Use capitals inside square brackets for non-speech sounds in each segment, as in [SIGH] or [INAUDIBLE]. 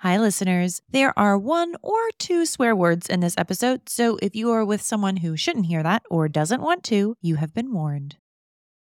Hi, listeners. There are one or two swear words in this episode, so if you are with someone who shouldn't hear that or doesn't want to, you have been warned.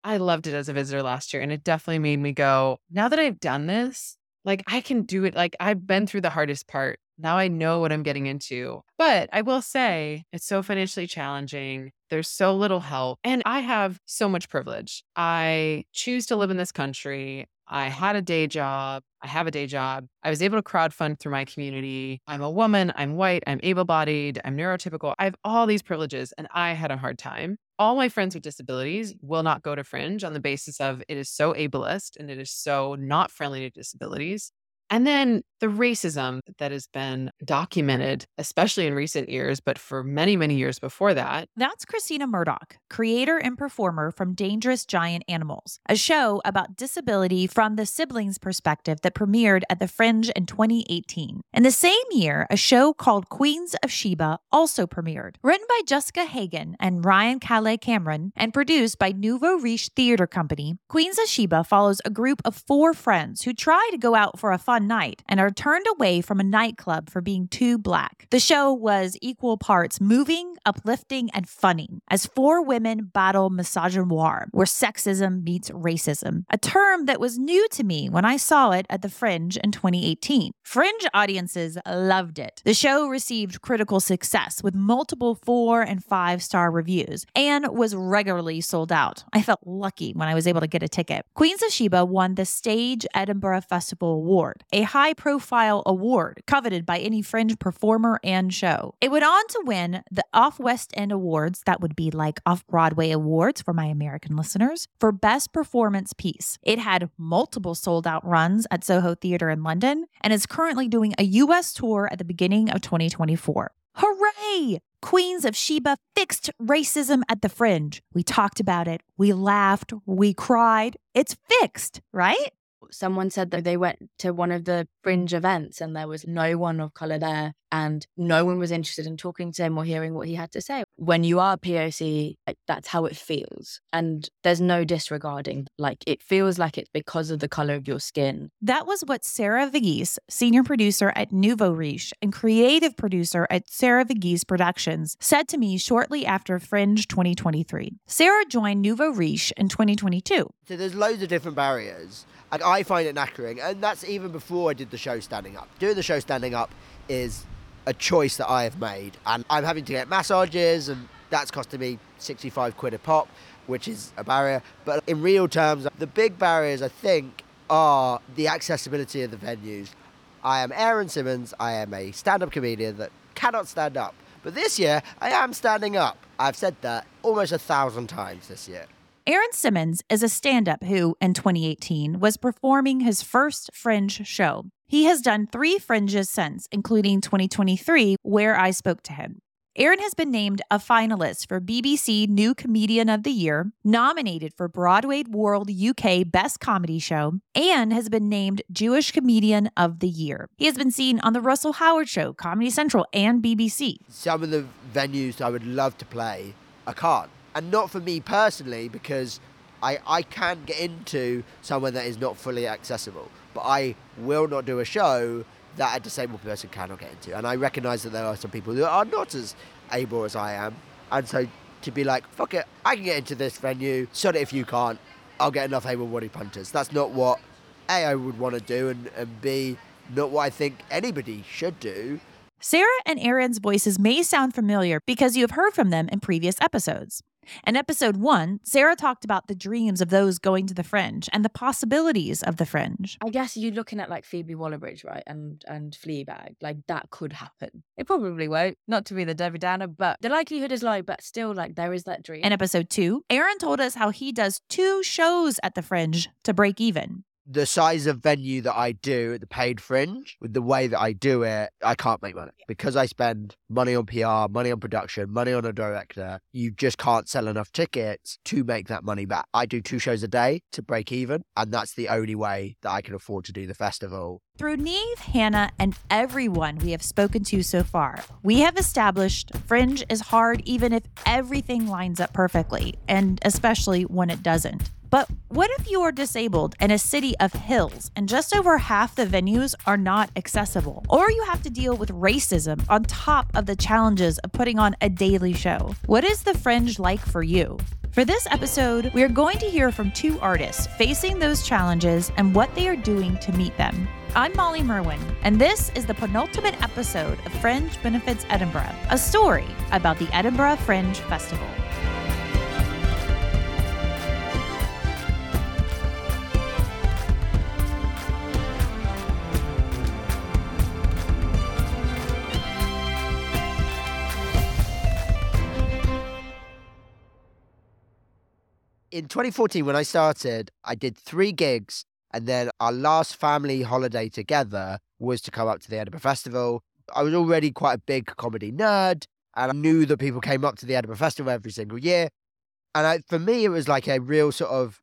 I loved it as a visitor last year, and it definitely made me go, now that I've done this, like I can do it. Like I've been through the hardest part. Now I know what I'm getting into. But I will say it's so financially challenging. There's so little help. And I have so much privilege. I choose to live in this country. I had a day job. I have a day job. I was able to crowdfund through my community. I'm a woman. I'm white. I'm able bodied. I'm neurotypical. I have all these privileges and I had a hard time. All my friends with disabilities will not go to Fringe on the basis of it is so ableist and it is so not friendly to disabilities. And then the racism that has been documented, especially in recent years, but for many, many years before that. That's Christina Murdoch, creator and performer from Dangerous Giant Animals, a show about disability from the siblings' perspective that premiered at the Fringe in 2018. In the same year, a show called Queens of Sheba also premiered, written by Jessica Hagan and Ryan Calais Cameron, and produced by Nouveau Riche Theater Company. Queens of Sheba follows a group of four friends who try to go out for a fun night and are turned away from a nightclub for being too black. The show was equal parts moving, uplifting, and funny as four women battle misogynoir, where sexism meets racism, a term that was new to me when I saw it at the Fringe in 2018. Fringe audiences loved it. The show received critical success with multiple four and five star reviews and was regularly sold out. I felt lucky when I was able to get a ticket. Queens of Sheba won the Stage Edinburgh Festival Award, a high profile award coveted by any fringe performer and show. It went on to win the Off West End Awards, that would be like Off Broadway Awards for my American listeners, for Best Performance Piece. It had multiple sold out runs at Soho Theatre in London and is currently doing a US tour at the beginning of 2024. Hooray! Queens of Sheba fixed racism at the fringe. We talked about it. We laughed. We cried. It's fixed, right? Someone said that they went to one of the fringe events and there was no one of color there and no one was interested in talking to him or hearing what he had to say. When you are POC, uh, that's how it feels. And there's no disregarding. Like it feels like it's because of the color of your skin. That was what Sarah Verghese, senior producer at Nouveau Riche and creative producer at Sarah Verghese Productions, said to me shortly after Fringe 2023. Sarah joined Nouveau Riche in 2022. So there's loads of different barriers. And I find it knackering. And that's even before I did the show standing up. Doing the show standing up is a choice that I have made. And I'm having to get massages, and that's costing me 65 quid a pop, which is a barrier. But in real terms, the big barriers, I think, are the accessibility of the venues. I am Aaron Simmons. I am a stand up comedian that cannot stand up. But this year, I am standing up. I've said that almost a thousand times this year. Aaron Simmons is a stand up who, in 2018, was performing his first Fringe show. He has done three Fringes since, including 2023, where I spoke to him. Aaron has been named a finalist for BBC New Comedian of the Year, nominated for Broadway World UK Best Comedy Show, and has been named Jewish Comedian of the Year. He has been seen on The Russell Howard Show, Comedy Central, and BBC. Some of the venues I would love to play, I can't and not for me personally because I, I can get into somewhere that is not fully accessible, but I will not do a show that a disabled person cannot get into. And I recognise that there are some people who are not as able as I am, and so to be like, fuck it, I can get into this venue, shut it if you can't, I'll get enough able-bodied punters. That's not what A, I would want to do, and, and B, not what I think anybody should do. Sarah and Aaron's voices may sound familiar because you have heard from them in previous episodes. In episode one, Sarah talked about the dreams of those going to the fringe and the possibilities of the fringe. I guess you're looking at like Phoebe Waller-Bridge, right? And and Fleabag. Like that could happen. It probably won't. Not to be the Debbie Downer, but the likelihood is low, but still like there is that dream. In episode two, Aaron told us how he does two shows at the fringe to break even the size of venue that I do at the paid fringe, with the way that I do it, I can't make money because I spend money on PR, money on production, money on a director. You just can't sell enough tickets to make that money back. I do two shows a day to break even, and that's the only way that I can afford to do the festival. Through Niamh, Hannah, and everyone we have spoken to so far, we have established Fringe is hard even if everything lines up perfectly, and especially when it doesn't. But what if you are disabled in a city of hills and just over half the venues are not accessible? Or you have to deal with racism on top of the challenges of putting on a daily show? What is the fringe like for you? For this episode, we are going to hear from two artists facing those challenges and what they are doing to meet them. I'm Molly Merwin, and this is the penultimate episode of Fringe Benefits Edinburgh, a story about the Edinburgh Fringe Festival. In 2014, when I started, I did three gigs. And then our last family holiday together was to come up to the Edinburgh Festival. I was already quite a big comedy nerd and I knew that people came up to the Edinburgh Festival every single year. And I, for me, it was like a real sort of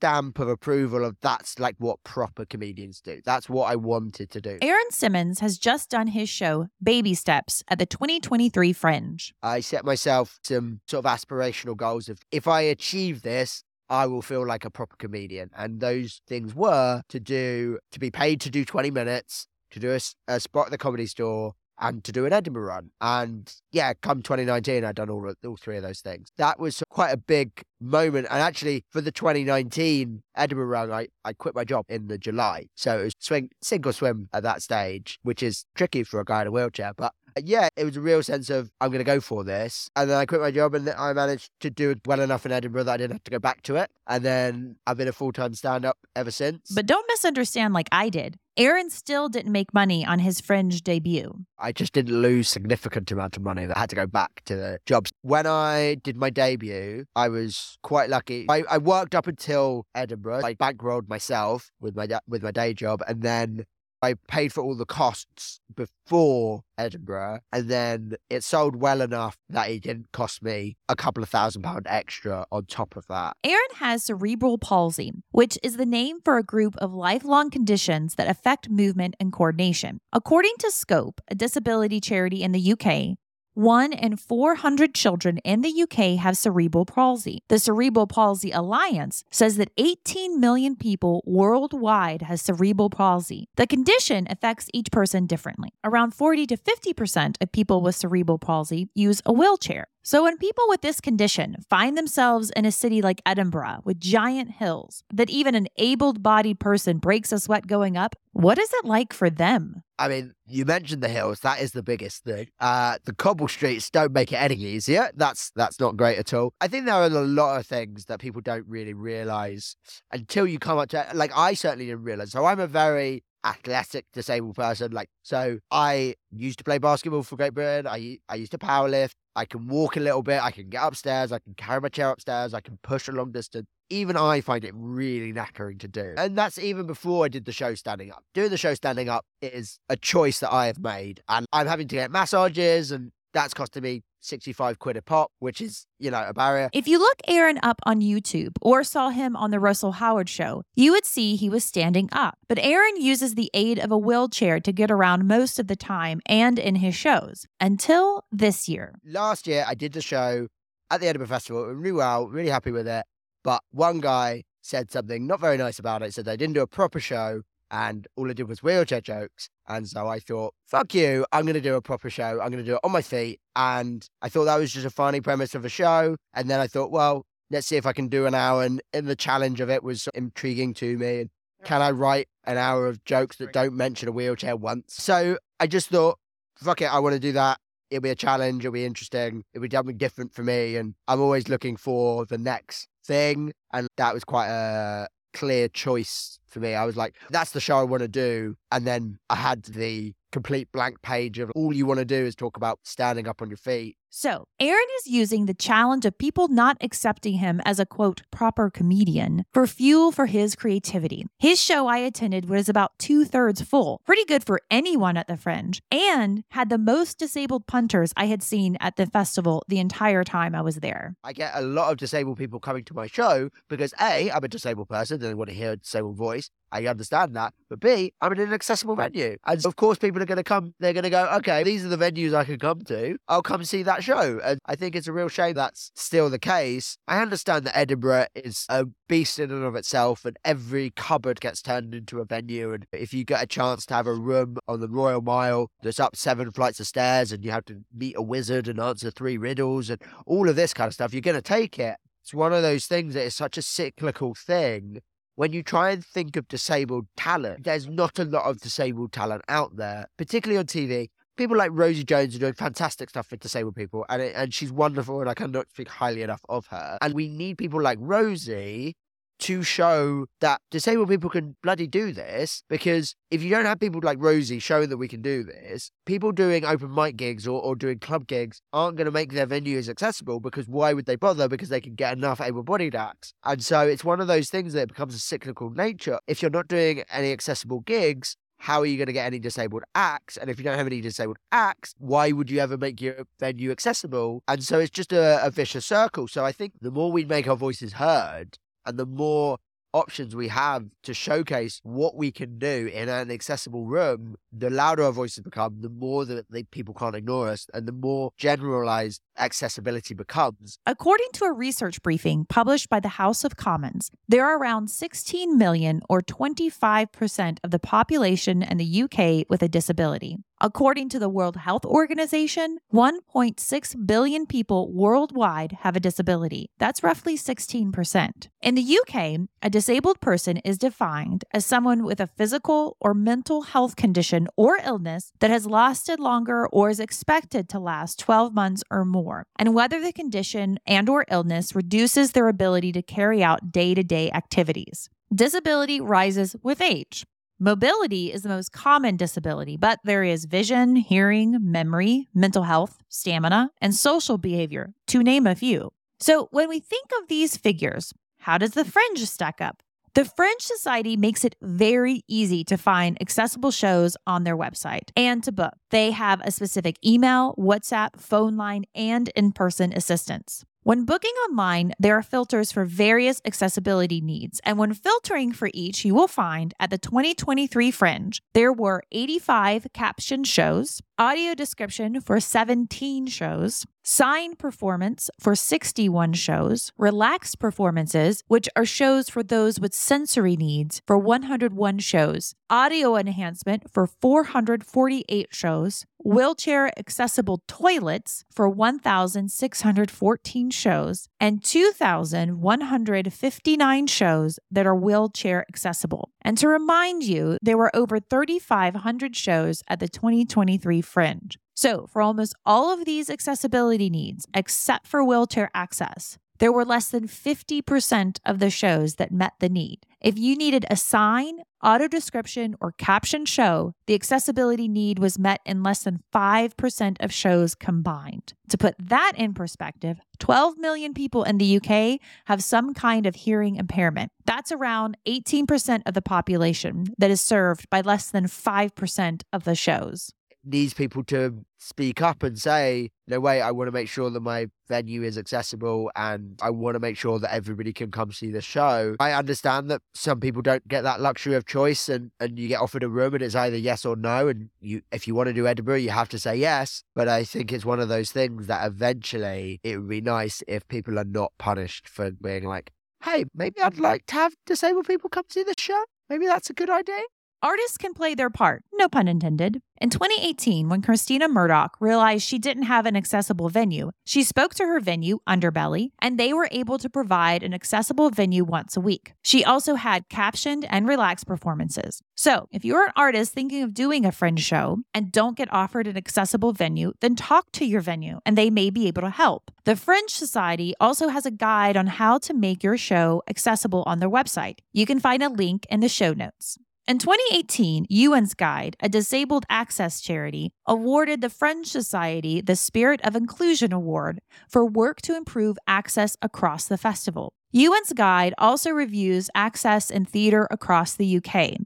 stamp of approval of that's like what proper comedians do. That's what I wanted to do. Aaron Simmons has just done his show Baby Steps at the 2023 Fringe. I set myself some sort of aspirational goals of if I achieve this, I will feel like a proper comedian. And those things were to do, to be paid to do 20 minutes, to do a, a spot at the comedy store, and to do an Edinburgh run. And yeah, come 2019, I'd done all, all three of those things. That was quite a big moment. And actually, for the 2019 Edinburgh run, I, I quit my job in the July. So it was swing, sink or swim at that stage, which is tricky for a guy in a wheelchair. But yeah, it was a real sense of I'm going to go for this. And then I quit my job and I managed to do well enough in Edinburgh that I didn't have to go back to it. And then I've been a full time stand up ever since. But don't misunderstand like I did. Aaron still didn't make money on his fringe debut. I just didn't lose significant amount of money that I had to go back to the jobs. When I did my debut, I was quite lucky. I, I worked up until Edinburgh. I bankrolled myself with my with my day job, and then I paid for all the costs before Edinburgh, and then it sold well enough that it didn't cost me a couple of thousand pound extra on top of that. Aaron has cerebral palsy, which is the name for a group of lifelong conditions that affect movement and coordination. According to Scope, a disability charity in the UK, one in 400 children in the UK have cerebral palsy. The Cerebral Palsy Alliance says that 18 million people worldwide has cerebral palsy. The condition affects each person differently. Around 40 to 50% of people with cerebral palsy use a wheelchair. So, when people with this condition find themselves in a city like Edinburgh with giant hills that even an able bodied person breaks a sweat going up, what is it like for them? I mean, you mentioned the hills. That is the biggest thing. Uh, the cobble streets don't make it any easier. That's that's not great at all. I think there are a lot of things that people don't really realize until you come up to. Like I certainly didn't realize. So I'm a very athletic disabled person. Like so, I used to play basketball for Great Britain. I I used to powerlift. I can walk a little bit. I can get upstairs. I can carry my chair upstairs. I can push a long distance. Even I find it really knackering to do. And that's even before I did the show standing up. Doing the show standing up is a choice that I have made. And I'm having to get massages and that's costing me 65 quid a pop, which is, you know, a barrier. If you look Aaron up on YouTube or saw him on The Russell Howard Show, you would see he was standing up. But Aaron uses the aid of a wheelchair to get around most of the time and in his shows until this year. Last year, I did the show at the Edinburgh Festival, really well, really happy with it. But one guy said something not very nice about it, said they didn't do a proper show and all I did was wheelchair jokes. And so I thought, fuck you, I'm going to do a proper show. I'm going to do it on my feet. And I thought that was just a funny premise of a show. And then I thought, well, let's see if I can do an hour. And, and the challenge of it was intriguing to me. And can I write an hour of jokes that don't mention a wheelchair once? So I just thought, fuck it, I want to do that. It'll be a challenge. It'll be interesting. It'll be something different for me. And I'm always looking for the next thing. And that was quite a clear choice for me. I was like, that's the show I want to do. And then I had the complete blank page of all you want to do is talk about standing up on your feet. So, Aaron is using the challenge of people not accepting him as a quote, proper comedian for fuel for his creativity. His show I attended was about two thirds full, pretty good for anyone at the Fringe, and had the most disabled punters I had seen at the festival the entire time I was there. I get a lot of disabled people coming to my show because A, I'm a disabled person they want to hear a disabled voice. I understand that. But B, I'm in an accessible venue. And of course, people are going to come, they're going to go, okay, these are the venues I can come to. I'll come see that show. And I think it's a real shame that's still the case. I understand that Edinburgh is a beast in and of itself, and every cupboard gets turned into a venue. And if you get a chance to have a room on the Royal Mile that's up seven flights of stairs and you have to meet a wizard and answer three riddles and all of this kind of stuff, you're going to take it. It's one of those things that is such a cyclical thing when you try and think of disabled talent, there's not a lot of disabled talent out there, particularly on TV. People like Rosie Jones are doing fantastic stuff for disabled people, and it, and she's wonderful, and I cannot speak highly enough of her. And we need people like Rosie to show that disabled people can bloody do this because if you don't have people like Rosie showing that we can do this, people doing open mic gigs or, or doing club gigs aren't going to make their venues accessible because why would they bother? Because they can get enough able bodied acts. And so it's one of those things that becomes a cyclical nature. If you're not doing any accessible gigs, how are you going to get any disabled acts? And if you don't have any disabled acts, why would you ever make your venue accessible? And so it's just a, a vicious circle. So I think the more we make our voices heard, and the more options we have to showcase what we can do in an accessible room, the louder our voices become, the more that they, people can't ignore us, and the more generalized accessibility becomes. According to a research briefing published by the House of Commons, there are around 16 million or 25% of the population in the UK with a disability. According to the World Health Organization, 1.6 billion people worldwide have a disability. That's roughly 16%. In the UK, a disabled person is defined as someone with a physical or mental health condition or illness that has lasted longer or is expected to last 12 months or more, and whether the condition and or illness reduces their ability to carry out day-to-day activities. Disability rises with age. Mobility is the most common disability, but there is vision, hearing, memory, mental health, stamina, and social behavior, to name a few. So, when we think of these figures, how does the fringe stack up? The Fringe Society makes it very easy to find accessible shows on their website and to book. They have a specific email, WhatsApp, phone line, and in person assistance. When booking online, there are filters for various accessibility needs. And when filtering for each, you will find at the 2023 Fringe, there were 85 captioned shows, audio description for 17 shows, sign performance for 61 shows, relaxed performances, which are shows for those with sensory needs, for 101 shows, audio enhancement for 448 shows, wheelchair accessible toilets for 1,614 shows, and 2,159 shows that are wheelchair accessible. And to remind you, there were over 3,500 shows at the 2023 Fringe. So, for almost all of these accessibility needs, except for wheelchair access, there were less than 50% of the shows that met the need. If you needed a sign, audio description, or caption show, the accessibility need was met in less than 5% of shows combined. To put that in perspective, 12 million people in the UK have some kind of hearing impairment. That's around 18% of the population that is served by less than 5% of the shows needs people to speak up and say, no, wait, I want to make sure that my venue is accessible and I want to make sure that everybody can come see the show. I understand that some people don't get that luxury of choice and, and you get offered a room and it's either yes or no. And you if you want to do Edinburgh, you have to say yes. But I think it's one of those things that eventually it would be nice if people are not punished for being like, hey, maybe I'd like to have disabled people come see the show. Maybe that's a good idea. Artists can play their part, no pun intended. In 2018, when Christina Murdoch realized she didn't have an accessible venue, she spoke to her venue, Underbelly, and they were able to provide an accessible venue once a week. She also had captioned and relaxed performances. So, if you're an artist thinking of doing a fringe show and don't get offered an accessible venue, then talk to your venue and they may be able to help. The Fringe Society also has a guide on how to make your show accessible on their website. You can find a link in the show notes. In 2018, Euan's Guide, a disabled access charity, awarded the Fringe Society the Spirit of Inclusion Award for work to improve access across the festival. Euan's Guide also reviews access in theatre across the UK.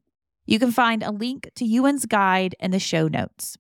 You can find a link to Euan's Guide in the show notes.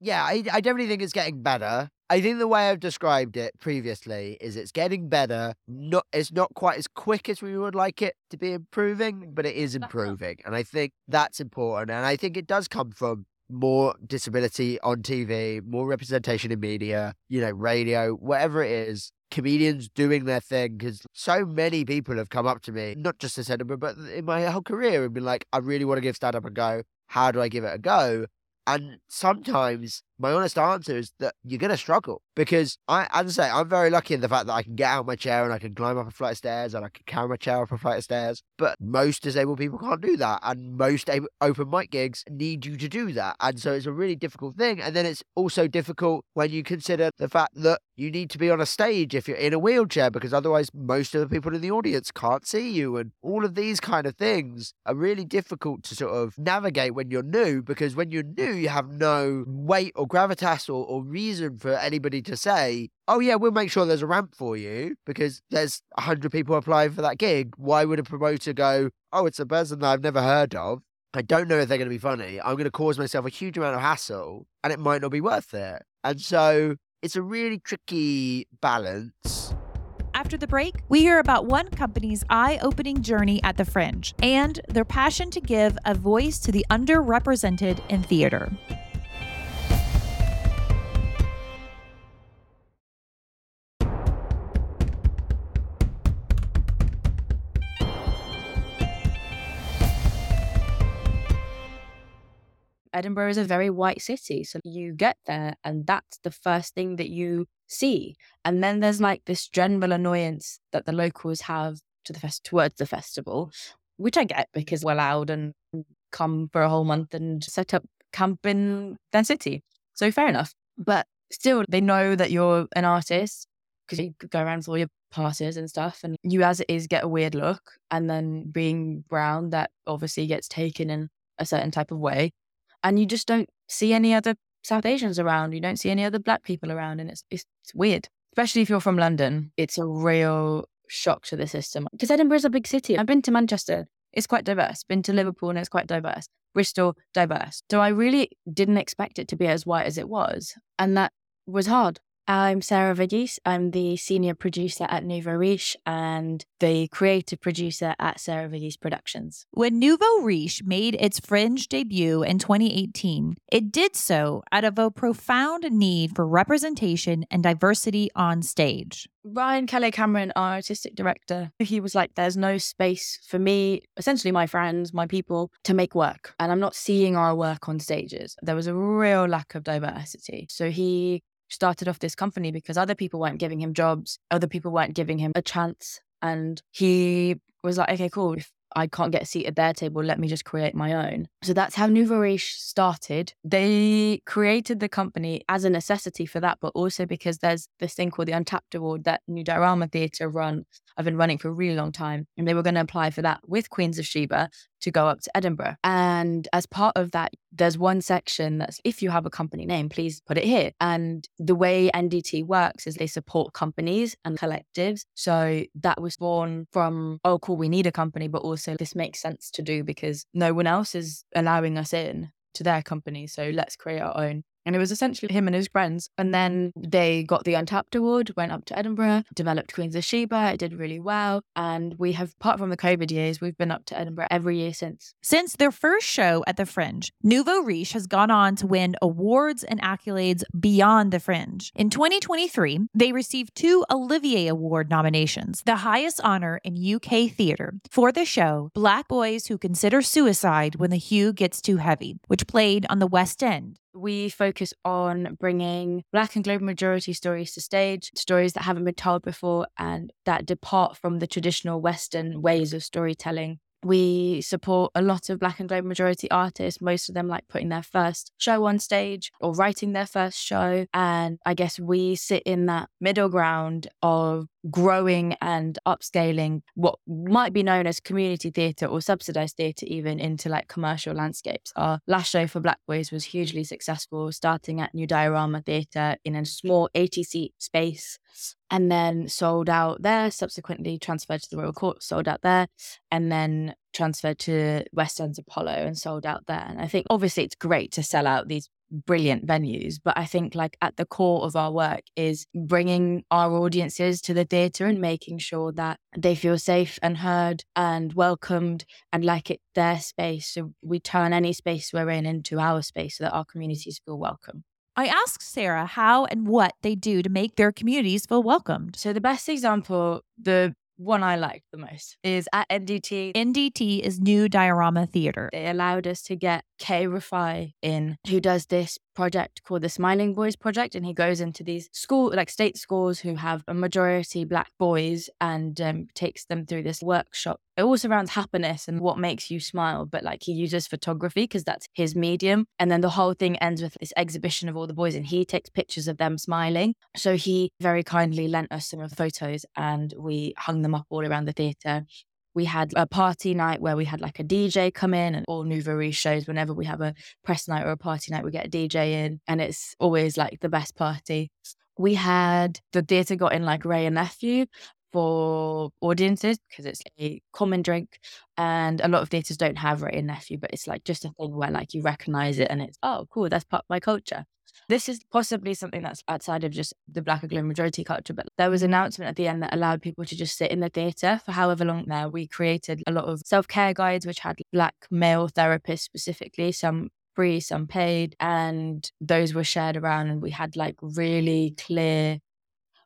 Yeah, I, I definitely think it's getting better. I think the way I've described it previously is it's getting better. Not it's not quite as quick as we would like it to be improving, but it is improving. And I think that's important. And I think it does come from more disability on TV, more representation in media, you know, radio, whatever it is, comedians doing their thing. Because so many people have come up to me, not just this Edinburgh, but in my whole career, and been like, I really want to give stand up a go. How do I give it a go? And sometimes my honest answer is that you're going to struggle because I, as I say, I'm very lucky in the fact that I can get out of my chair and I can climb up a flight of stairs and I can carry my chair up a flight of stairs. But most disabled people can't do that. And most open mic gigs need you to do that. And so it's a really difficult thing. And then it's also difficult when you consider the fact that you need to be on a stage if you're in a wheelchair because otherwise most of the people in the audience can't see you. And all of these kind of things are really difficult to sort of navigate when you're new because when you're new, you have no weight or gravitas or, or reason for anybody to say, oh, yeah, we'll make sure there's a ramp for you because there's 100 people applying for that gig. Why would a promoter go, oh, it's a person that I've never heard of? I don't know if they're going to be funny. I'm going to cause myself a huge amount of hassle and it might not be worth it. And so it's a really tricky balance. After the break, we hear about one company's eye opening journey at the fringe and their passion to give a voice to the underrepresented in theater. Edinburgh is a very white city. So you get there and that's the first thing that you see. And then there's like this general annoyance that the locals have to the fest towards the festival, which I get because we're loud and come for a whole month and set up camp in their city. So fair enough. But still they know that you're an artist because you go around for all your passes and stuff and you as it is get a weird look and then being brown that obviously gets taken in a certain type of way and you just don't see any other South Asians around. You don't see any other black people around, and it's it's, it's weird. Especially if you're from London, it's a real shock to the system. Because Edinburgh is a big city. I've been to Manchester; it's quite diverse. Been to Liverpool, and it's quite diverse. Bristol, diverse. So I really didn't expect it to be as white as it was, and that was hard. I'm Sarah Verghese. I'm the senior producer at Nouveau Riche and the creative producer at Sarah Verghese Productions. When Nouveau Riche made its Fringe debut in 2018, it did so out of a profound need for representation and diversity on stage. Ryan Calais Cameron, our artistic director, he was like, There's no space for me, essentially my friends, my people, to make work. And I'm not seeing our work on stages. There was a real lack of diversity. So he started off this company because other people weren't giving him jobs, other people weren't giving him a chance. And he was like, okay, cool. If I can't get a seat at their table. Let me just create my own. So that's how Nouveau Riche started. They created the company as a necessity for that, but also because there's this thing called the Untapped Award that New Diorama Theatre run. I've been running for a really long time. And they were going to apply for that with Queens of Sheba to go up to Edinburgh. And as part of that, there's one section that's if you have a company name, please put it here. And the way NDT works is they support companies and collectives. So that was born from, oh, cool, we need a company, but also this makes sense to do because no one else is allowing us in to their company. So let's create our own. And it was essentially him and his friends. And then they got the Untapped Award, went up to Edinburgh, developed Queens of Sheba. It did really well. And we have, apart from the COVID years, we've been up to Edinburgh every year since. Since their first show at the Fringe, Nouveau Riche has gone on to win awards and accolades beyond the Fringe. In 2023, they received two Olivier Award nominations, the highest honor in UK theater, for the show Black Boys Who Consider Suicide When the Hue Gets Too Heavy, which played on the West End we focus on bringing Black and global majority stories to stage, stories that haven't been told before and that depart from the traditional Western ways of storytelling. We support a lot of Black and global majority artists, most of them like putting their first show on stage or writing their first show. And I guess we sit in that middle ground of growing and upscaling what might be known as community theatre or subsidized theatre, even into like commercial landscapes. Our last show for Black Boys was hugely successful, starting at New Diorama Theatre in a small 80 seat space and then sold out there, subsequently transferred to the Royal Court, sold out there, and then transferred to West End's Apollo and sold out there. And I think obviously it's great to sell out these brilliant venues. But I think like at the core of our work is bringing our audiences to the theatre and making sure that they feel safe and heard and welcomed and like it's their space. So we turn any space we're in into our space so that our communities feel welcome. I asked Sarah how and what they do to make their communities feel welcomed. So the best example, the one I liked the most is at NDT. NDT is New Diorama Theater. They allowed us to get Kay Rufai in, who does this project called the Smiling Boys Project, and he goes into these school, like state schools, who have a majority black boys, and um, takes them through this workshop. It all surrounds happiness and what makes you smile, but like he uses photography because that's his medium, and then the whole thing ends with this exhibition of all the boys, and he takes pictures of them smiling. So he very kindly lent us some of the photos, and we hung them up all around the theatre we had a party night where we had like a DJ come in and all Nouveau shows. Whenever we have a press night or a party night, we get a DJ in and it's always like the best party. We had the theatre got in like Wray and Nephew for audiences because it's a common drink and a lot of theatres don't have Wray and Nephew, but it's like just a thing where like you recognize it and it's, oh, cool, that's part of my culture. This is possibly something that's outside of just the black and Anglo majority culture, but there was an announcement at the end that allowed people to just sit in the theatre for however long there. We created a lot of self care guides, which had black male therapists specifically, some free, some paid, and those were shared around. And we had like really clear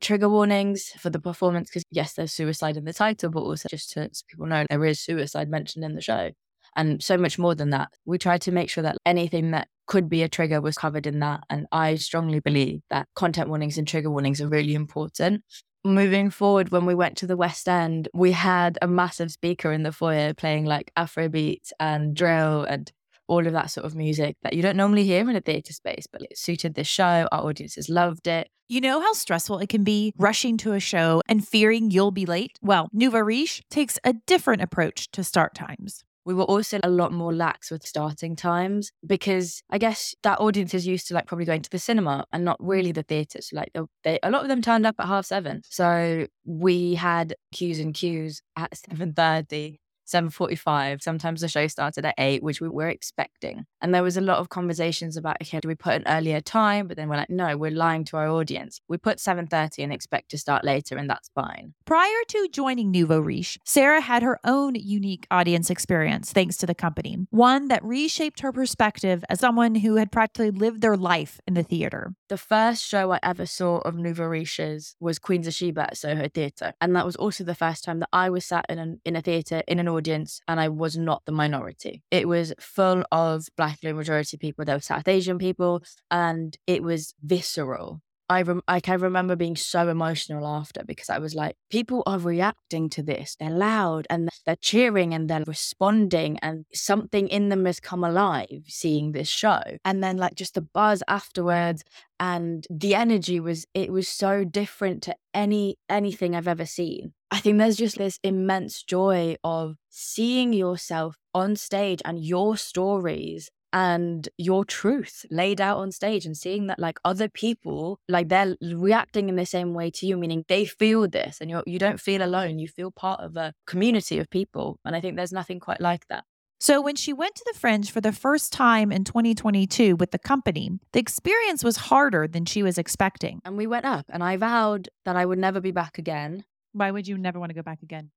trigger warnings for the performance because yes, there's suicide in the title, but also just to so people know there is suicide mentioned in the show and so much more than that. We tried to make sure that anything that could be a trigger was covered in that. And I strongly believe that content warnings and trigger warnings are really important. Moving forward, when we went to the West End, we had a massive speaker in the foyer playing like Afrobeat and drill and all of that sort of music that you don't normally hear in a theatre space, but it suited the show. Our audiences loved it. You know how stressful it can be rushing to a show and fearing you'll be late? Well, Nouveau Riche takes a different approach to start times. We were also a lot more lax with starting times because I guess that audience is used to like probably going to the cinema and not really the theatres. Like they, a lot of them turned up at half seven, so we had queues and queues at [LAUGHS] seven thirty 7.45 sometimes the show started at 8 which we were expecting. And there was a lot of conversations about okay do we put an earlier time? But then we're like no we're lying to our audience. We put 7.30 and expect to start later and that's fine. Prior to joining nouveau riche sarah had her own unique audience experience thanks to the company. One that reshaped her perspective as someone who had practically lived their life in the theater. The first show i ever saw of nouveau riche's was queens of sheba at soho theatre. And that was also the first time that i was sat in, an, in a theatre in an audience and I was not the minority. It was full of black majority people, there were South Asian people, and it was visceral. I, rem- I can remember being so emotional after because I was like, people are reacting to this. They're loud and they're cheering and they're responding, and something in them has come alive seeing this show. And then, like, just the buzz afterwards and the energy was, it was so different to any anything I've ever seen. I think there's just this immense joy of seeing yourself on stage and your stories and your truth laid out on stage and seeing that like other people like they're reacting in the same way to you meaning they feel this and you're you don't feel alone you feel part of a community of people and i think there's nothing quite like that so, when she went to the Fringe for the first time in 2022 with the company, the experience was harder than she was expecting. And we went up, and I vowed that I would never be back again. Why would you never want to go back again?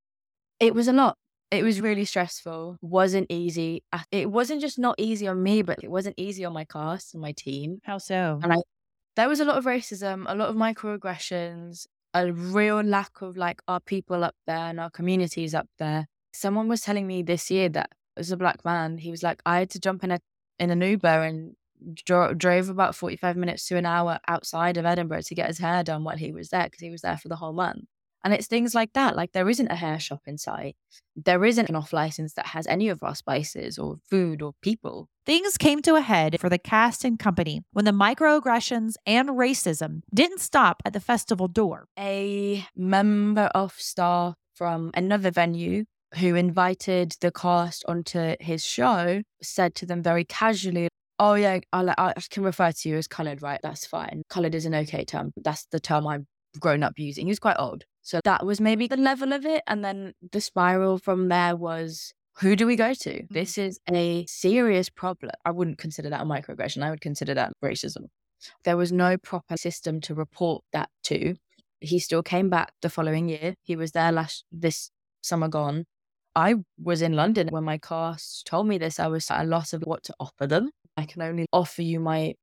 It was a lot. It was really stressful. Wasn't easy. It wasn't just not easy on me, but it wasn't easy on my cast and my team. How so? And I, there was a lot of racism, a lot of microaggressions, a real lack of like our people up there and our communities up there. Someone was telling me this year that as a black man, he was like, I had to jump in a in an Uber and dro- drove about forty five minutes to an hour outside of Edinburgh to get his hair done while he was there because he was there for the whole month. And it's things like that. Like there isn't a hair shop in sight. There isn't an off license that has any of our spices or food or people. Things came to a head for the cast and company when the microaggressions and racism didn't stop at the festival door. A member of staff from another venue who invited the cast onto his show said to them very casually, Oh, yeah, I, I can refer to you as coloured, right? That's fine. Coloured is an okay term. That's the term I've grown up using. He was quite old. So that was maybe the level of it. And then the spiral from there was Who do we go to? Mm-hmm. This is a serious problem. I wouldn't consider that a microaggression. I would consider that racism. There was no proper system to report that to. He still came back the following year. He was there last this summer gone. I was in London when my cast told me this. I was at a loss of what to offer them. I can only offer you my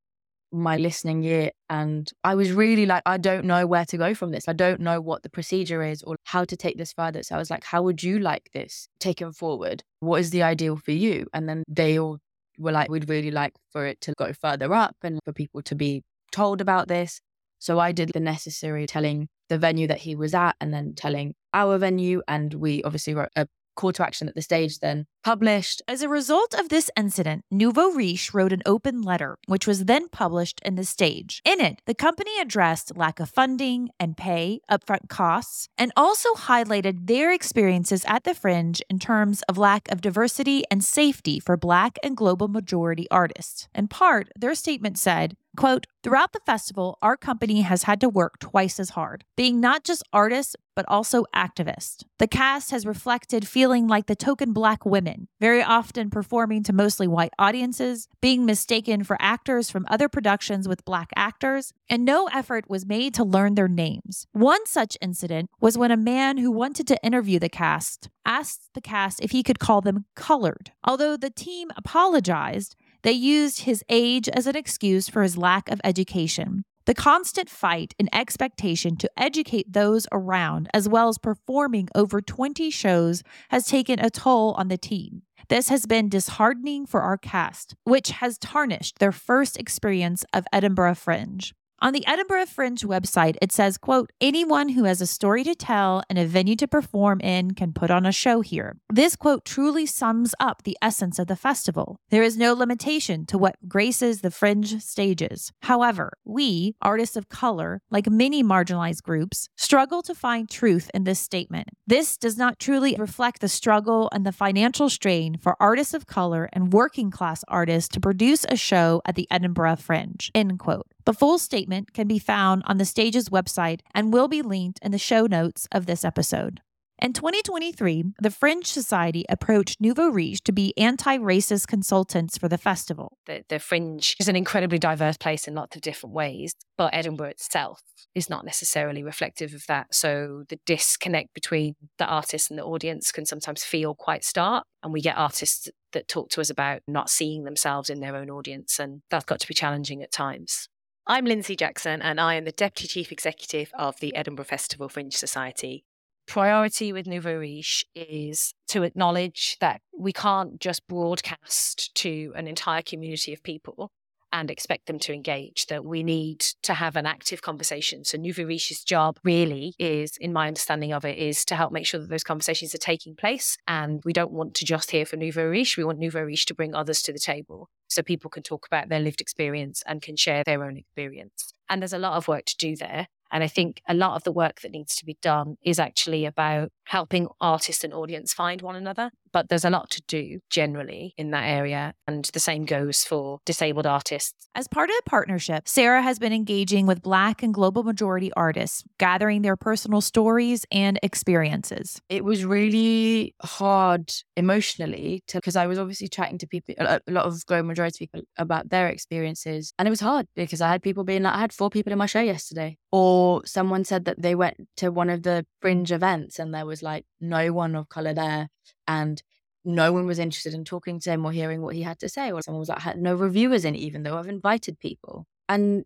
my listening year and I was really like I don't know where to go from this. I don't know what the procedure is or how to take this further. So I was like how would you like this taken forward? What is the ideal for you? And then they all were like we'd really like for it to go further up and for people to be told about this. So I did the necessary telling the venue that he was at and then telling our venue and we obviously wrote a call to action at the stage then published. As a result of this incident, Nouveau Riche wrote an open letter, which was then published in the stage. In it, the company addressed lack of funding and pay, upfront costs, and also highlighted their experiences at the fringe in terms of lack of diversity and safety for Black and global majority artists. In part, their statement said, Quote, throughout the festival, our company has had to work twice as hard, being not just artists, but also activists. The cast has reflected feeling like the token black women, very often performing to mostly white audiences, being mistaken for actors from other productions with black actors, and no effort was made to learn their names. One such incident was when a man who wanted to interview the cast asked the cast if he could call them colored. Although the team apologized, they used his age as an excuse for his lack of education. The constant fight and expectation to educate those around, as well as performing over 20 shows, has taken a toll on the team. This has been disheartening for our cast, which has tarnished their first experience of Edinburgh Fringe. On the Edinburgh Fringe website, it says, quote, anyone who has a story to tell and a venue to perform in can put on a show here. This quote truly sums up the essence of the festival. There is no limitation to what graces the fringe stages. However, we, artists of color, like many marginalized groups, struggle to find truth in this statement. This does not truly reflect the struggle and the financial strain for artists of color and working class artists to produce a show at the Edinburgh Fringe. End quote. The full statement can be found on the stage's website and will be linked in the show notes of this episode. In 2023, the Fringe Society approached Nouveau Riche to be anti racist consultants for the festival. The, the Fringe is an incredibly diverse place in lots of different ways, but Edinburgh itself is not necessarily reflective of that. So the disconnect between the artist and the audience can sometimes feel quite stark. And we get artists that talk to us about not seeing themselves in their own audience, and that's got to be challenging at times. I'm Lindsay Jackson, and I am the Deputy Chief Executive of the Edinburgh Festival Fringe Society. Priority with Nouveau Riche is to acknowledge that we can't just broadcast to an entire community of people and expect them to engage, that we need to have an active conversation. So Nouveau Riche's job really is, in my understanding of it, is to help make sure that those conversations are taking place. And we don't want to just hear from Nouveau Riche. We want Nouveau Riche to bring others to the table so people can talk about their lived experience and can share their own experience. And there's a lot of work to do there. And I think a lot of the work that needs to be done is actually about helping artists and audience find one another. But there's a lot to do generally in that area. And the same goes for disabled artists. As part of the partnership, Sarah has been engaging with Black and global majority artists, gathering their personal stories and experiences. It was really hard emotionally because I was obviously chatting to people, a lot of global majority people about their experiences. And it was hard because I had people being like, I had four people in my show yesterday. Or someone said that they went to one of the fringe events and there was like no one of color there and no one was interested in talking to him or hearing what he had to say. Or someone was like, had no reviewers in, even though I've invited people. And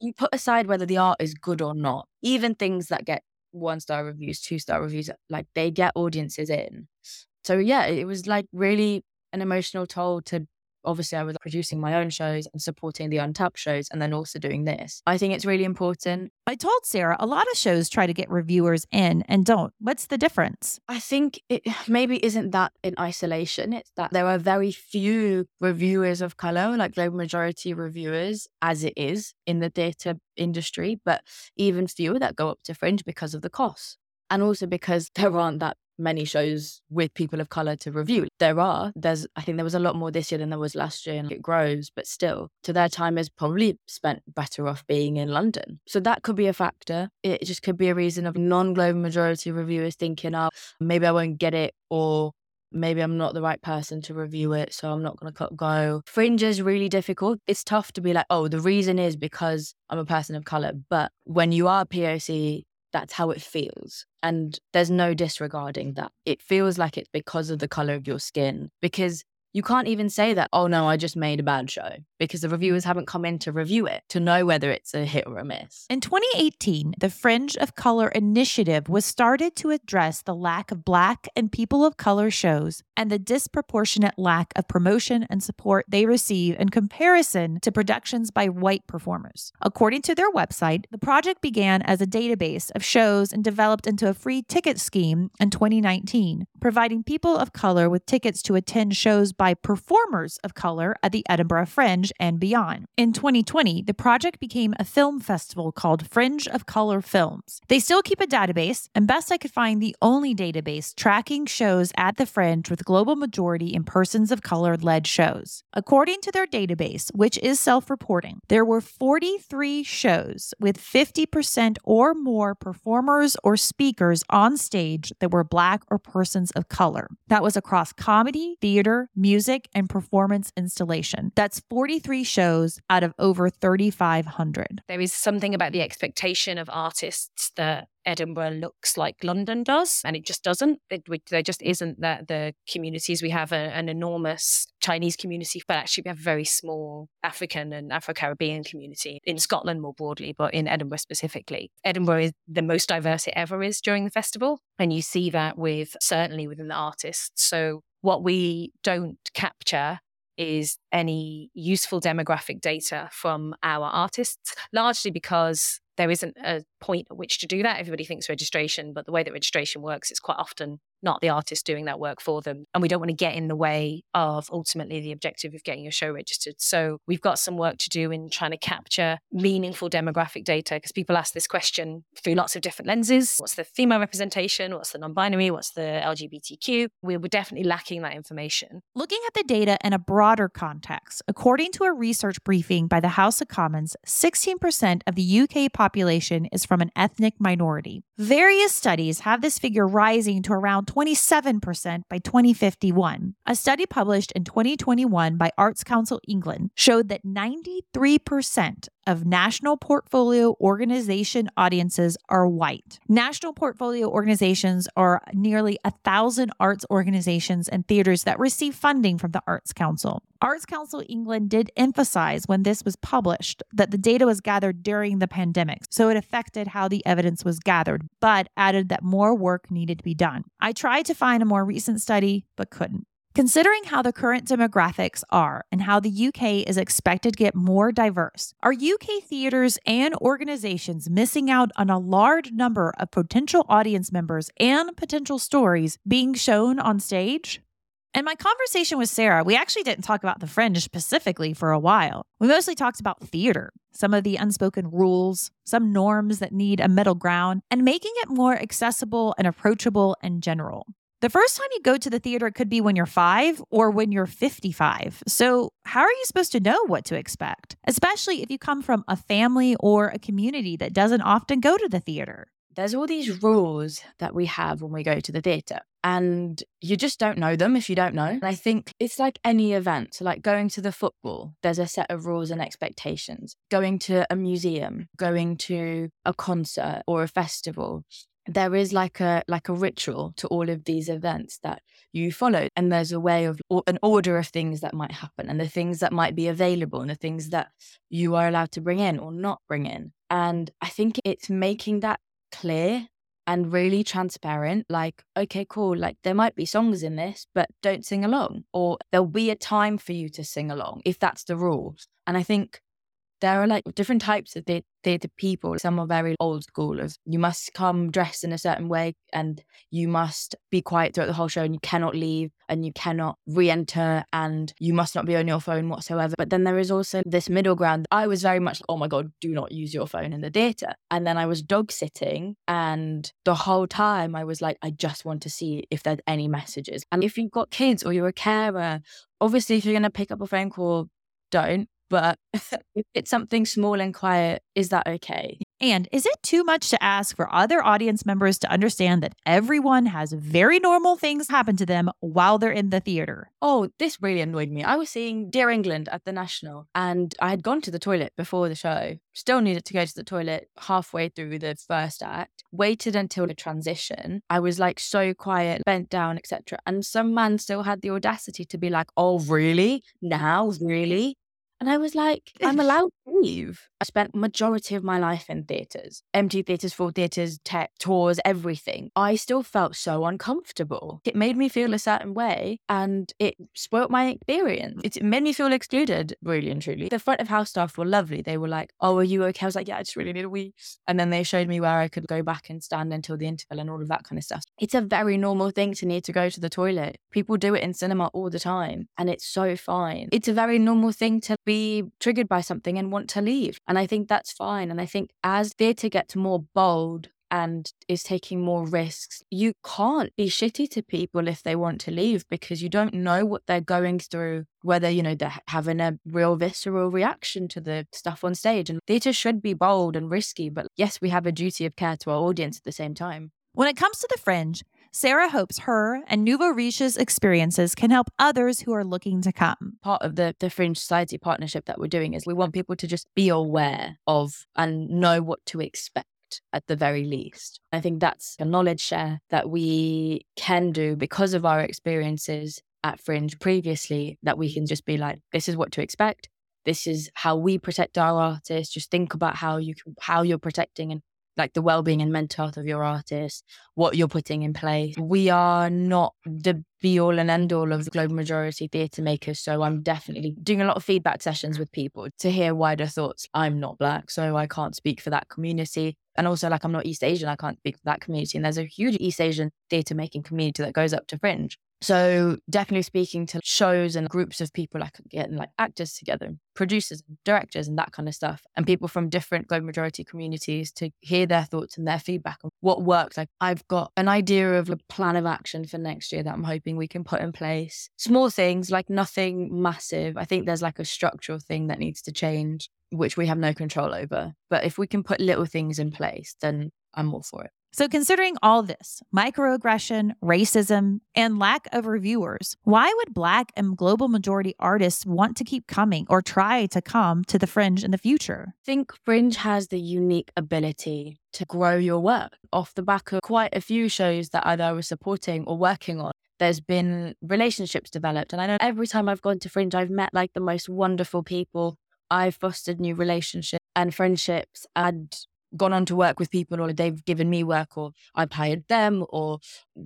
you put aside whether the art is good or not, even things that get one star reviews, two star reviews, like they get audiences in. So yeah, it was like really an emotional toll to obviously I was producing my own shows and supporting the Untapped shows and then also doing this. I think it's really important. I told Sarah a lot of shows try to get reviewers in and don't. What's the difference? I think it [SIGHS] maybe isn't that in isolation. It's that there are very few reviewers of color, like global majority reviewers, as it is in the theatre industry, but even fewer that go up to fringe because of the cost. And also because there aren't that many shows with people of color to review. There are. There's I think there was a lot more this year than there was last year and it grows, but still to their time is probably spent better off being in London. So that could be a factor. It just could be a reason of non-global majority reviewers thinking, oh, maybe I won't get it or maybe I'm not the right person to review it, so I'm not going to go. Fringe is really difficult. It's tough to be like, oh, the reason is because I'm a person of color. But when you are POC, that's how it feels. And there's no disregarding that. It feels like it's because of the color of your skin. Because you can't even say that, oh no, I just made a bad show because the reviewers haven't come in to review it to know whether it's a hit or a miss. In 2018, the Fringe of Color initiative was started to address the lack of Black and people of color shows and the disproportionate lack of promotion and support they receive in comparison to productions by white performers. According to their website, the project began as a database of shows and developed into a free ticket scheme in 2019, providing people of color with tickets to attend shows by by performers of color at the Edinburgh Fringe and beyond. In 2020, the project became a film festival called Fringe of Color Films. They still keep a database, and best I could find, the only database tracking shows at the Fringe with global majority in persons of color led shows. According to their database, which is self reporting, there were 43 shows with 50% or more performers or speakers on stage that were Black or persons of color. That was across comedy, theater, music, music and performance installation. That's 43 shows out of over 3,500. There is something about the expectation of artists that Edinburgh looks like London does, and it just doesn't. It, there just isn't that the communities we have a, an enormous Chinese community, but actually we have a very small African and Afro Caribbean community in Scotland more broadly, but in Edinburgh specifically. Edinburgh is the most diverse it ever is during the festival, and you see that with certainly within the artists. So what we don't capture is any useful demographic data from our artists, largely because there isn't a point at which to do that. Everybody thinks registration, but the way that registration works it's quite often not the artist doing that work for them. And we don't want to get in the way of ultimately the objective of getting your show registered. So we've got some work to do in trying to capture meaningful demographic data because people ask this question through lots of different lenses. What's the female representation? What's the non binary? What's the LGBTQ? We were definitely lacking that information. Looking at the data in a broader context, according to a research briefing by the House of Commons, 16% of the UK population is from an ethnic minority. Various studies have this figure rising to around 27% by 2051. A study published in 2021 by Arts Council England showed that 93% of national portfolio organization audiences are white. National portfolio organizations are nearly a thousand arts organizations and theaters that receive funding from the Arts Council. Arts Council England did emphasize when this was published that the data was gathered during the pandemic, so it affected how the evidence was gathered, but added that more work needed to be done. I tried to find a more recent study, but couldn't. Considering how the current demographics are and how the UK is expected to get more diverse, are UK theaters and organizations missing out on a large number of potential audience members and potential stories being shown on stage? In my conversation with Sarah, we actually didn't talk about the fringe specifically for a while. We mostly talked about theater, some of the unspoken rules, some norms that need a middle ground, and making it more accessible and approachable in general. The first time you go to the theater it could be when you're five or when you're 55. So, how are you supposed to know what to expect, especially if you come from a family or a community that doesn't often go to the theater? There's all these rules that we have when we go to the theater, and you just don't know them if you don't know. And I think it's like any event, like going to the football, there's a set of rules and expectations. Going to a museum, going to a concert or a festival, there is like a like a ritual to all of these events that you follow and there's a way of an order of things that might happen and the things that might be available and the things that you are allowed to bring in or not bring in. And i think it's making that clear and really transparent like okay cool like there might be songs in this but don't sing along or there'll be a time for you to sing along if that's the rule. And i think there are like different types of theatre people. Some are very old school of you must come dressed in a certain way and you must be quiet throughout the whole show and you cannot leave and you cannot re-enter and you must not be on your phone whatsoever. But then there is also this middle ground. I was very much oh my God, do not use your phone in the theatre. And then I was dog sitting and the whole time I was like, I just want to see if there's any messages. And if you've got kids or you're a carer, obviously if you're going to pick up a phone call, don't but [LAUGHS] if it's something small and quiet, is that okay? And is it too much to ask for other audience members to understand that everyone has very normal things happen to them while they're in the theater? Oh, this really annoyed me. I was seeing Dear England at the National and I had gone to the toilet before the show, still needed to go to the toilet halfway through the first act, waited until the transition. I was like so quiet, bent down, etc. And some man still had the audacity to be like, oh, really? Now? Really? And I was like, I'm [LAUGHS] allowed to leave. I spent majority of my life in theatres, empty theatres, full theatres, tech, tours, everything. I still felt so uncomfortable. It made me feel a certain way and it spoilt my experience. It made me feel excluded, really and truly. The front of house staff were lovely. They were like, oh, are you okay? I was like, yeah, I just really need a wee. And then they showed me where I could go back and stand until the interval and all of that kind of stuff. It's a very normal thing to need to go to the toilet. People do it in cinema all the time and it's so fine. It's a very normal thing to be triggered by something and want to leave. And I think that's fine. And I think as theatre gets more bold and is taking more risks, you can't be shitty to people if they want to leave because you don't know what they're going through, whether, you know, they're having a real visceral reaction to the stuff on stage. And theatre should be bold and risky, but yes, we have a duty of care to our audience at the same time. When it comes to the fringe, Sarah hopes her and Nouveau Riche's experiences can help others who are looking to come. Part of the, the Fringe Society partnership that we're doing is we want people to just be aware of and know what to expect at the very least. I think that's a knowledge share that we can do because of our experiences at Fringe previously, that we can just be like, this is what to expect. This is how we protect our artists. Just think about how you can, how you're protecting and like the well-being and mental health of your artist, what you're putting in place. We are not the be all and end all of the global majority theatre makers. So I'm definitely doing a lot of feedback sessions with people to hear wider thoughts. I'm not black, so I can't speak for that community. And also, like, I'm not East Asian, I can't speak for that community. And there's a huge East Asian theatre making community that goes up to Fringe. So definitely speaking to shows and groups of people, like getting like actors together, producers and directors and that kind of stuff, and people from different global majority communities to hear their thoughts and their feedback on what works. Like I've got an idea of a plan of action for next year that I'm hoping we can put in place. Small things, like nothing massive. I think there's like a structural thing that needs to change, which we have no control over. But if we can put little things in place, then I'm all for it. So, considering all this microaggression, racism, and lack of reviewers, why would Black and global majority artists want to keep coming or try to come to the Fringe in the future? I think Fringe has the unique ability to grow your work off the back of quite a few shows that either I was supporting or working on there's been relationships developed. And I know every time I've gone to Fringe, I've met like the most wonderful people. I've fostered new relationships and friendships. And gone on to work with people or they've given me work or I've hired them or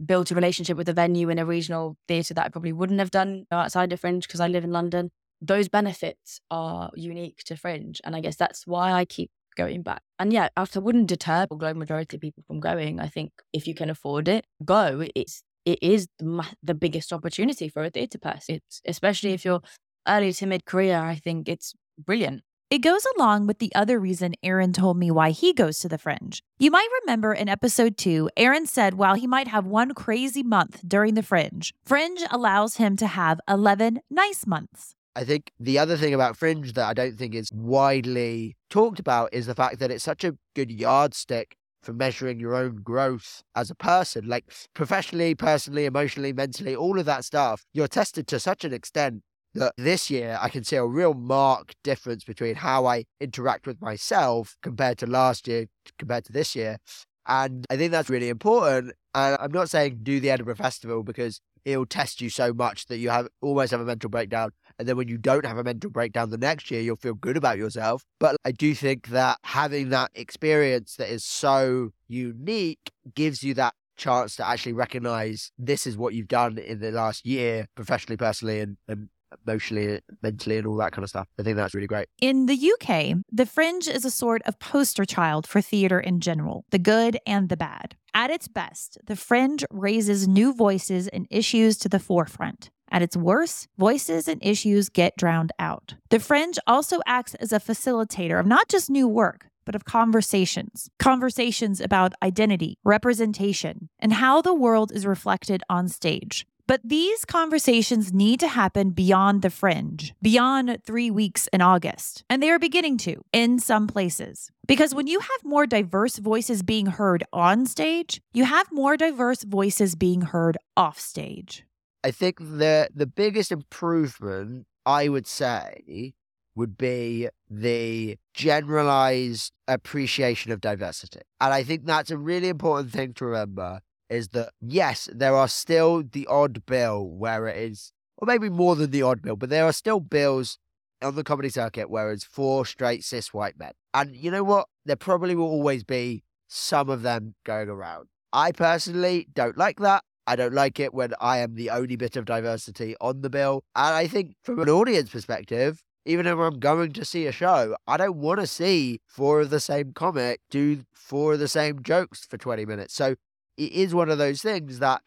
built a relationship with a venue in a regional theatre that I probably wouldn't have done outside of Fringe because I live in London. Those benefits are unique to Fringe. And I guess that's why I keep going back. And yeah, I wouldn't deter the global majority of people from going. I think if you can afford it, go. It's it is the, the biggest opportunity for a theatre person. It's especially if you're early to mid career. I think it's brilliant. It goes along with the other reason Aaron told me why he goes to the Fringe. You might remember in episode two, Aaron said while he might have one crazy month during the Fringe, Fringe allows him to have 11 nice months. I think the other thing about Fringe that I don't think is widely talked about is the fact that it's such a good yardstick for measuring your own growth as a person, like professionally, personally, emotionally, mentally, all of that stuff. You're tested to such an extent that this year I can see a real marked difference between how I interact with myself compared to last year, compared to this year. And I think that's really important. And I'm not saying do the Edinburgh Festival because it'll test you so much that you have almost have a mental breakdown. And then when you don't have a mental breakdown the next year, you'll feel good about yourself. But I do think that having that experience that is so unique gives you that chance to actually recognize this is what you've done in the last year, professionally, personally, and, and emotionally, mentally, and all that kind of stuff. I think that's really great. In the UK, The Fringe is a sort of poster child for theatre in general, the good and the bad. At its best, The Fringe raises new voices and issues to the forefront. At its worst, voices and issues get drowned out. The Fringe also acts as a facilitator of not just new work, but of conversations. Conversations about identity, representation, and how the world is reflected on stage. But these conversations need to happen beyond the fringe, beyond three weeks in August. And they are beginning to in some places. Because when you have more diverse voices being heard on stage, you have more diverse voices being heard off stage. I think the the biggest improvement I would say would be the generalized appreciation of diversity. And I think that's a really important thing to remember is that yes, there are still the odd bill where it is, or maybe more than the odd bill, but there are still bills on the comedy circuit where it's four straight cis white men. And you know what? There probably will always be some of them going around. I personally don't like that. I don't like it when I am the only bit of diversity on the bill. And I think from an audience perspective, even if I'm going to see a show, I don't want to see four of the same comic do four of the same jokes for 20 minutes. So it is one of those things that,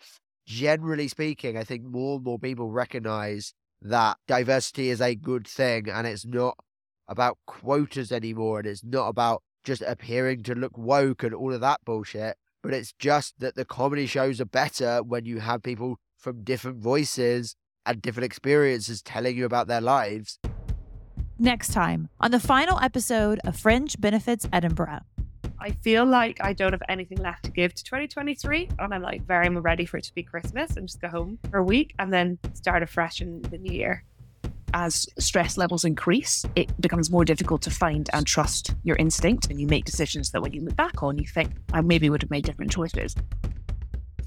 generally speaking, I think more and more people recognize that diversity is a good thing and it's not about quotas anymore and it's not about just appearing to look woke and all of that bullshit. But it's just that the comedy shows are better when you have people from different voices and different experiences telling you about their lives. Next time on the final episode of Fringe Benefits Edinburgh. I feel like I don't have anything left to give to 2023, and I'm like very ready for it to be Christmas and just go home for a week and then start afresh in the new year. As stress levels increase, it becomes more difficult to find and trust your instinct, and you make decisions that when you look back on, you think, I maybe would have made different choices.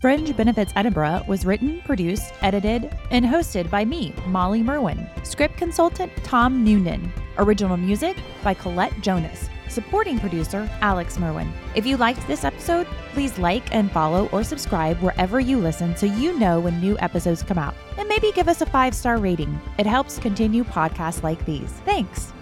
Fringe Benefits Edinburgh was written, produced, edited, and hosted by me, Molly Merwin. Script consultant Tom Noonan. Original music by Colette Jonas supporting producer Alex Merwin. If you liked this episode, please like and follow or subscribe wherever you listen so you know when new episodes come out. And maybe give us a five star rating. It helps continue podcasts like these. Thanks.